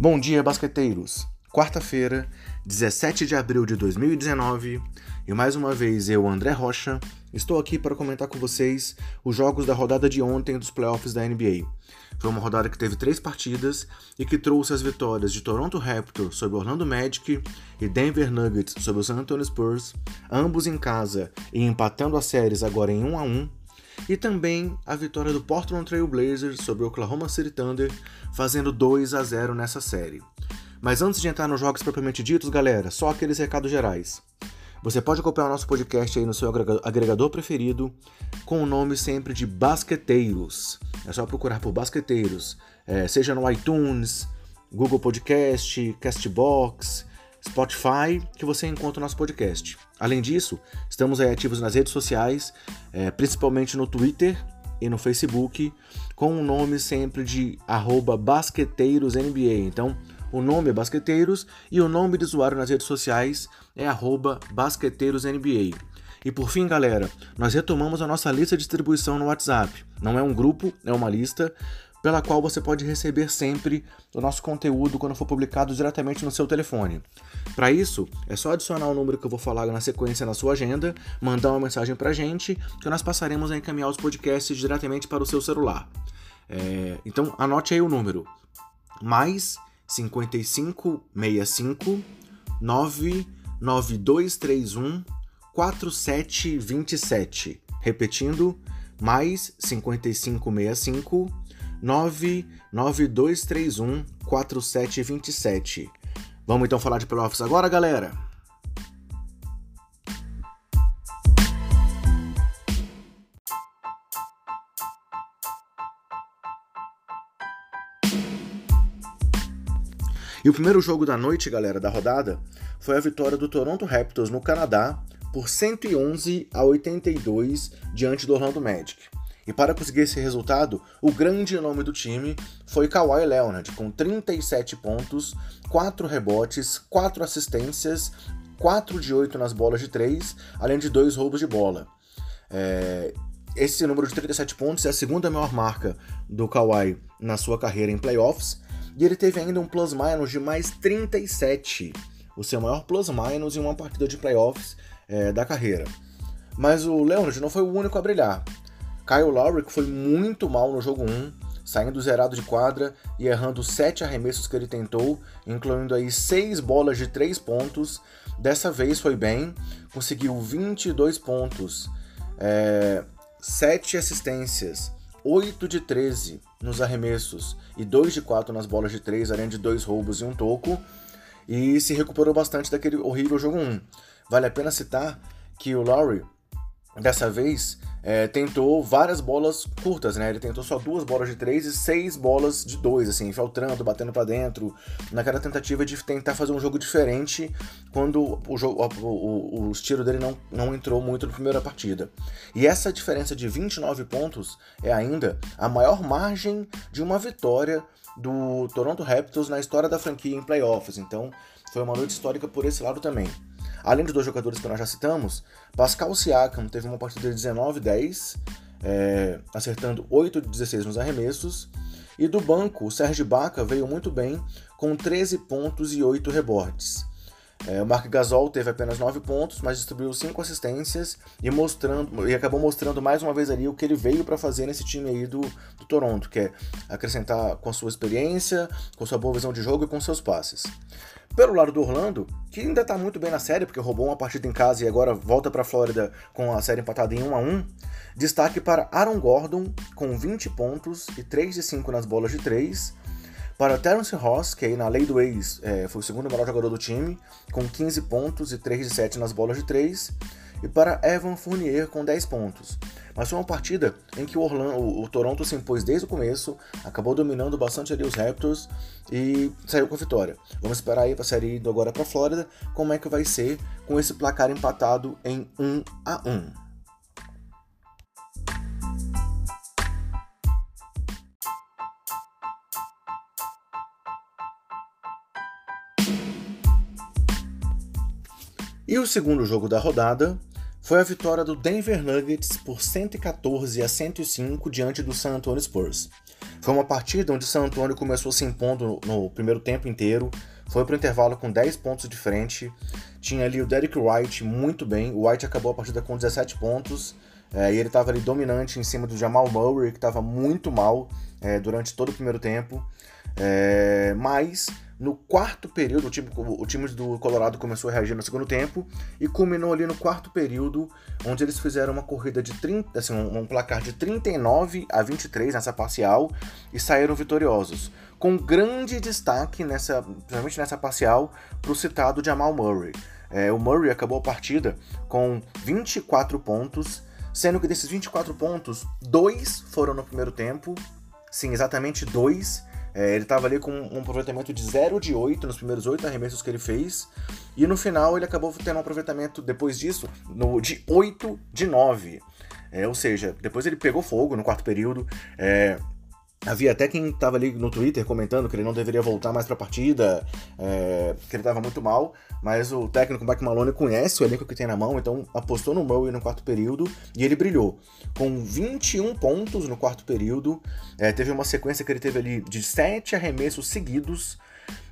Bom dia, basqueteiros! Quarta-feira, 17 de abril de 2019, e mais uma vez eu, André Rocha, estou aqui para comentar com vocês os jogos da rodada de ontem dos playoffs da NBA. Foi uma rodada que teve três partidas e que trouxe as vitórias de Toronto Raptors sobre Orlando Magic e Denver Nuggets sobre o San Antonio Spurs, ambos em casa e empatando as séries agora em 1 a 1 e também a vitória do Portland Trail Blazers sobre o Oklahoma City Thunder, fazendo 2 a 0 nessa série. Mas antes de entrar nos jogos propriamente ditos, galera, só aqueles recados gerais. Você pode acompanhar o nosso podcast aí no seu agregador preferido, com o nome sempre de Basqueteiros. É só procurar por Basqueteiros, é, seja no iTunes, Google Podcast, Castbox, Spotify, que você encontra o nosso podcast. Além disso, estamos ativos nas redes sociais, é, principalmente no Twitter e no Facebook, com o nome sempre de basqueteirosNBA. Então, o nome é Basqueteiros e o nome do usuário nas redes sociais é basqueteirosNBA. E por fim, galera, nós retomamos a nossa lista de distribuição no WhatsApp. Não é um grupo, é uma lista pela qual você pode receber sempre o nosso conteúdo quando for publicado diretamente no seu telefone. Para isso, é só adicionar o número que eu vou falar na sequência na sua agenda, mandar uma mensagem para a gente, que nós passaremos a encaminhar os podcasts diretamente para o seu celular. É, então, anote aí o número: mais 5565 99231 4727. Repetindo, mais 5565 99231 4727. Vamos então falar de playoffs agora, galera? E o primeiro jogo da noite, galera, da rodada, foi a vitória do Toronto Raptors no Canadá por 111 a 82 diante do Orlando Magic. E para conseguir esse resultado, o grande nome do time foi Kawhi Leonard, com 37 pontos, 4 rebotes, 4 assistências, 4 de 8 nas bolas de 3, além de 2 roubos de bola. É... Esse número de 37 pontos é a segunda maior marca do Kawhi na sua carreira em playoffs, e ele teve ainda um plus-minus de mais 37, o seu maior plus-minus em uma partida de playoffs é, da carreira. Mas o Leonard não foi o único a brilhar. Kyle Lowry, foi muito mal no jogo 1, saindo zerado de quadra e errando 7 arremessos que ele tentou, incluindo aí 6 bolas de 3 pontos. Dessa vez foi bem, conseguiu 22 pontos, é, 7 assistências, 8 de 13 nos arremessos e 2 de 4 nas bolas de 3, além de 2 roubos e um toco, e se recuperou bastante daquele horrível jogo 1. Vale a pena citar que o Lowry, dessa vez, é, tentou várias bolas curtas, né? Ele tentou só duas bolas de três e seis bolas de dois, assim, infiltrando, batendo para dentro, naquela tentativa de tentar fazer um jogo diferente quando o, jogo, o, o, o tiro dele não, não entrou muito na primeira partida. E essa diferença de 29 pontos é ainda a maior margem de uma vitória do Toronto Raptors na história da franquia em playoffs. Então, foi uma noite histórica por esse lado também. Além dos dois jogadores que nós já citamos, Pascal Siakam teve uma partida de 19-10, é, acertando 8 de 16 nos arremessos. E do banco, o Serge Baca veio muito bem, com 13 pontos e 8 rebotes. É, o Mark Gasol teve apenas 9 pontos, mas distribuiu 5 assistências e, mostrando, e acabou mostrando mais uma vez ali o que ele veio para fazer nesse time aí do, do Toronto, que é acrescentar com a sua experiência, com sua boa visão de jogo e com seus passes. Pelo lado do Orlando, que ainda está muito bem na série, porque roubou uma partida em casa e agora volta para a Flórida com a série empatada em 1 a 1 destaque para Aaron Gordon, com 20 pontos e 3 de 5 nas bolas de 3, para Terence Ross, que aí na lei do ex é, foi o segundo melhor jogador do time, com 15 pontos e 3 de 7 nas bolas de 3. E para Evan Fournier com 10 pontos. Mas foi uma partida em que o, Orlando, o Toronto se impôs desde o começo, acabou dominando bastante ali os Raptors e saiu com a vitória. Vamos esperar aí para a série indo agora para a Flórida, como é que vai ser com esse placar empatado em 1 a 1. E o segundo jogo da rodada foi a vitória do Denver Nuggets por 114 a 105 diante do San Antonio Spurs. Foi uma partida onde o San Antonio começou se impondo no primeiro tempo inteiro, foi para o intervalo com 10 pontos de frente, tinha ali o Derek White muito bem, o White acabou a partida com 17 pontos, é, e ele estava ali dominante em cima do Jamal Murray, que estava muito mal é, durante todo o primeiro tempo. É, mas no quarto período, o time, o time do Colorado começou a reagir no segundo tempo e culminou ali no quarto período, onde eles fizeram uma corrida de 30, assim, um, um placar de 39 a 23 nessa parcial e saíram vitoriosos. Com grande destaque, nessa, principalmente nessa parcial, para o citado Jamal Murray. É, o Murray acabou a partida com 24 pontos, sendo que desses 24 pontos, dois foram no primeiro tempo, sim, exatamente dois, é, ele estava ali com um aproveitamento de 0 de 8 nos primeiros 8 arremessos que ele fez. E no final ele acabou tendo um aproveitamento, depois disso, no, de 8 de 9. É, ou seja, depois ele pegou fogo no quarto período. É, Havia até quem estava ali no Twitter comentando que ele não deveria voltar mais para a partida, é, que ele estava muito mal, mas o técnico Mike Malone conhece o elenco que tem na mão, então apostou no Murray no quarto período e ele brilhou. Com 21 pontos no quarto período, é, teve uma sequência que ele teve ali de 7 arremessos seguidos,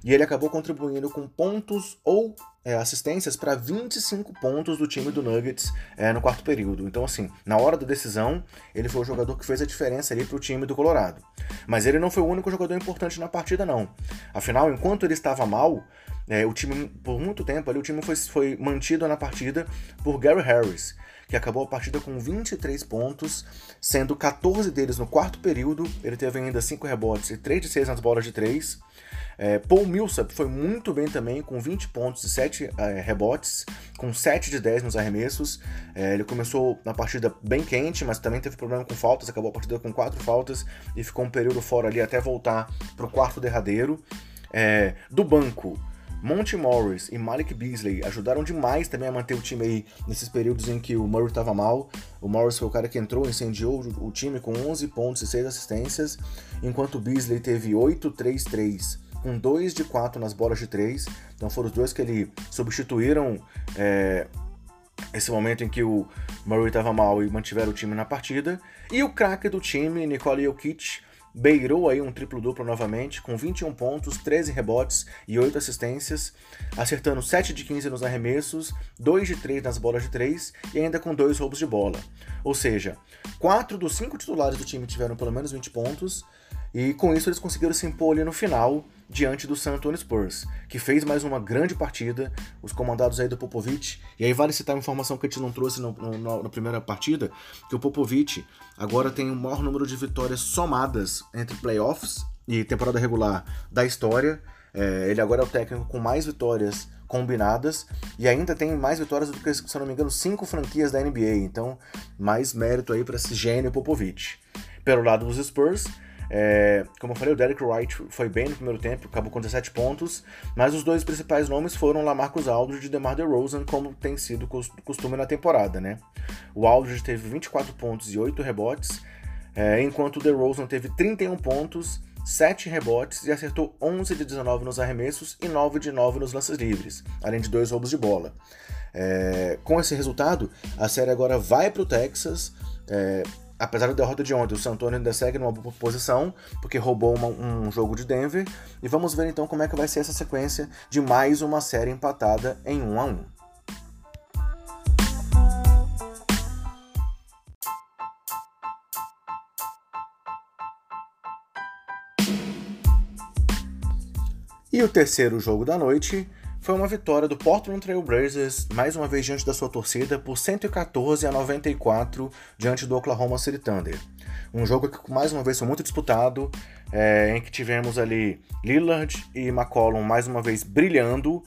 e ele acabou contribuindo com pontos ou é, assistências para 25 pontos do time do Nuggets é, no quarto período. Então, assim, na hora da decisão, ele foi o jogador que fez a diferença ali para o time do Colorado. Mas ele não foi o único jogador importante na partida, não. Afinal, enquanto ele estava mal, é, o time, por muito tempo ali, o time foi, foi mantido na partida por Gary Harris, que acabou a partida com 23 pontos, sendo 14 deles no quarto período. Ele teve ainda 5 rebotes e 3 de 6 nas bolas de 3. É, Paul Millsap foi muito bem também, com 20 pontos e 7 é, rebotes, com 7 de 10 nos arremessos. É, ele começou na partida bem quente, mas também teve problema com faltas, acabou a partida com 4 faltas e ficou um período fora ali até voltar para o quarto derradeiro. É, do banco, Monty Morris e Malik Beasley ajudaram demais também a manter o time aí nesses períodos em que o Murray estava mal. O Morris foi o cara que entrou, incendiou o time com 11 pontos e 6 assistências, enquanto o Beasley teve 8, 3, 3 com 2 de 4 nas bolas de 3. Então foram os dois que ele substituíram é, esse momento em que o Murray estava mal e mantiveram o time na partida. E o craque do time, Nikola Jokic, beirou aí um triplo-duplo novamente, com 21 pontos, 13 rebotes e 8 assistências, acertando 7 de 15 nos arremessos, 2 de 3 nas bolas de 3 e ainda com 2 roubos de bola. Ou seja, 4 dos 5 titulares do time tiveram pelo menos 20 pontos, e com isso eles conseguiram se impor ali no final, diante do San Antonio Spurs, que fez mais uma grande partida, os comandados aí do Popovich. E aí vale citar uma informação que a gente não trouxe na primeira partida, que o Popovich agora tem o maior número de vitórias somadas entre playoffs e temporada regular da história. É, ele agora é o técnico com mais vitórias combinadas e ainda tem mais vitórias do que, se não me engano, cinco franquias da NBA. Então, mais mérito aí para esse gênio Popovich. Pelo lado dos Spurs, é, como eu falei, o Derek Wright foi bem no primeiro tempo, acabou com 17 pontos, mas os dois principais nomes foram Lamarcus Aldridge e DeMar DeRozan, como tem sido costume na temporada, né? O Aldridge teve 24 pontos e 8 rebotes, é, enquanto o DeRozan teve 31 pontos, 7 rebotes e acertou 11 de 19 nos arremessos e 9 de 9 nos lances livres, além de dois roubos de bola. É, com esse resultado, a série agora vai para o Texas. É, apesar da derrota de ontem, o San Antonio ainda segue numa boa posição, porque roubou uma, um jogo de Denver. E vamos ver então como é que vai ser essa sequência de mais uma série empatada em 1 a 1. E o terceiro jogo da noite foi uma vitória do Portland Trail Blazers, mais uma vez diante da sua torcida, por 114 a 94 diante do Oklahoma City Thunder. Um jogo que mais uma vez foi muito disputado, é, em que tivemos ali Lillard e McCollum mais uma vez brilhando,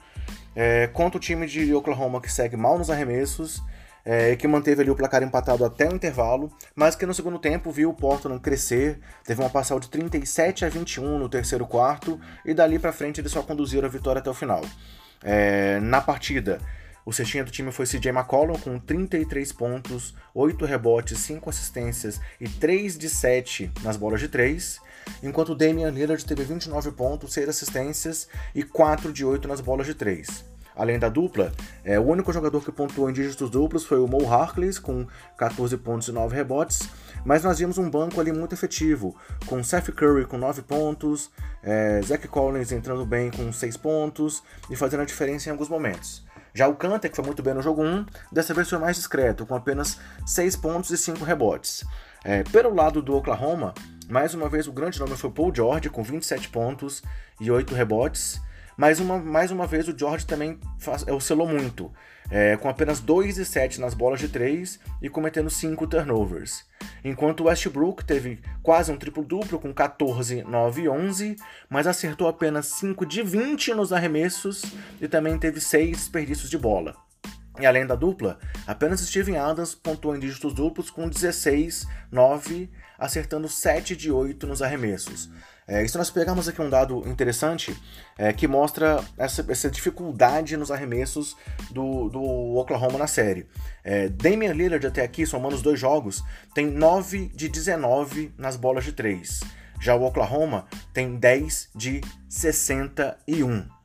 é, contra o time de Oklahoma que segue mal nos arremessos, é, que manteve ali o placar empatado até o intervalo, mas que no segundo tempo viu o Portland crescer, teve uma passada de 37 a 21 no terceiro quarto, e dali para frente eles só conduziram a vitória até o final. É, na partida, o cestinha do time foi CJ McCollum com 33 pontos, 8 rebotes, 5 assistências e 3 de 7 nas bolas de 3, enquanto Damian Lillard teve 29 pontos, 6 assistências e 4 de 8 nas bolas de 3. Além da dupla, é, o único jogador que pontuou em dígitos duplos foi o Mo Harkless, com 14 pontos e 9 rebotes, mas nós vimos um banco ali muito efetivo, com Seth Curry com 9 pontos, é, Zach Collins entrando bem com 6 pontos e fazendo a diferença em alguns momentos. Já o Kanter, que foi muito bem no jogo 1, dessa vez foi mais discreto, com apenas 6 pontos e 5 rebotes. É, pelo lado do Oklahoma, mais uma vez o grande nome foi Paul George, com 27 pontos e 8 rebotes. Mais uma, mais uma vez o George também faz, é, oscilou muito, é, com apenas 2 e 7 nas bolas de 3 e cometendo 5 turnovers. Enquanto o Westbrook teve quase um triplo-duplo com 14, 9 e 11, mas acertou apenas 5 de 20 nos arremessos e também teve 6 desperdícios de bola. E além da dupla, apenas Steven Adams pontuou em dígitos duplos com 16, 9, acertando 7 de 8 nos arremessos. É, e se nós pegarmos aqui um dado interessante é, que mostra essa, essa, dificuldade nos arremessos do, do Oklahoma na série. É, Damian Lillard até aqui, somando os dois jogos, tem 9 de 19 nas bolas de 3. Já o Oklahoma tem 10 de 61.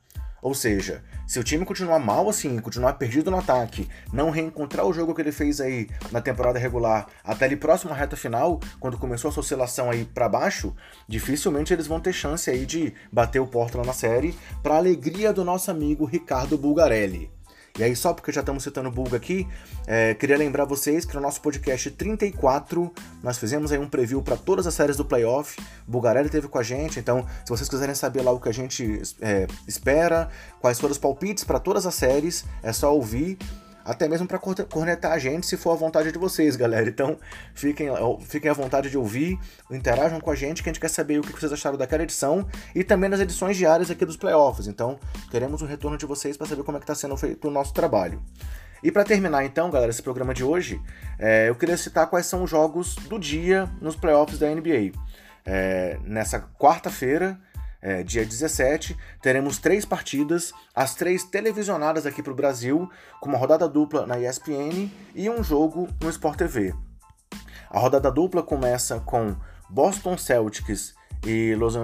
Ou seja, se o time continuar mal assim, continuar perdido no ataque, não reencontrar o jogo que ele fez aí na temporada regular até ali próximo à reta final, quando começou essa oscilação aí para baixo, dificilmente eles vão ter chance aí de bater o Portland na série, para alegria do nosso amigo Ricardo Bulgarelli. E aí, só porque já estamos citando o Bulga aqui, é, queria lembrar vocês que no nosso podcast 34 nós fizemos aí um preview para todas as séries do playoff. O Bulgarelli teve com a gente, então se vocês quiserem saber lá o que a gente é, espera, quais foram os palpites para todas as séries, é só ouvir até mesmo para cornetar a gente, se for a vontade de vocês, galera. Então, fiquem, fiquem à vontade de ouvir, interajam com a gente, que a gente quer saber o que vocês acharam daquela edição e também das edições diárias aqui dos playoffs. Então, queremos um retorno de vocês para saber como é que está sendo feito o nosso trabalho. E para terminar, então, galera, esse programa de hoje, é, eu queria citar quais são os jogos do dia nos playoffs da NBA. É, nessa quarta-feira, é, dia 17, teremos três partidas, as três televisionadas aqui para o Brasil, com uma rodada dupla na ESPN e um jogo no Sport TV. A rodada dupla começa com Boston Celtics e, Los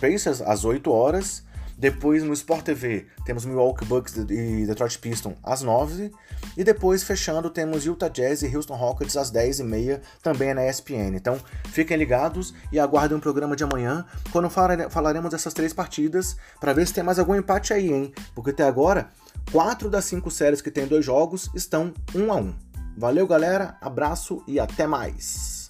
Pacers às 8 horas. Depois no Sport TV temos Milwaukee Bucks e Detroit Pistons às 9 e depois fechando temos Utah Jazz e Houston Rockets às 10h30 também na ESPN. Então fiquem ligados e aguardem o programa de amanhã quando falaremos dessas três partidas para ver se tem mais algum empate aí, hein? Porque até agora, quatro das cinco séries que tem dois jogos estão um a um. Valeu, galera, abraço e até mais!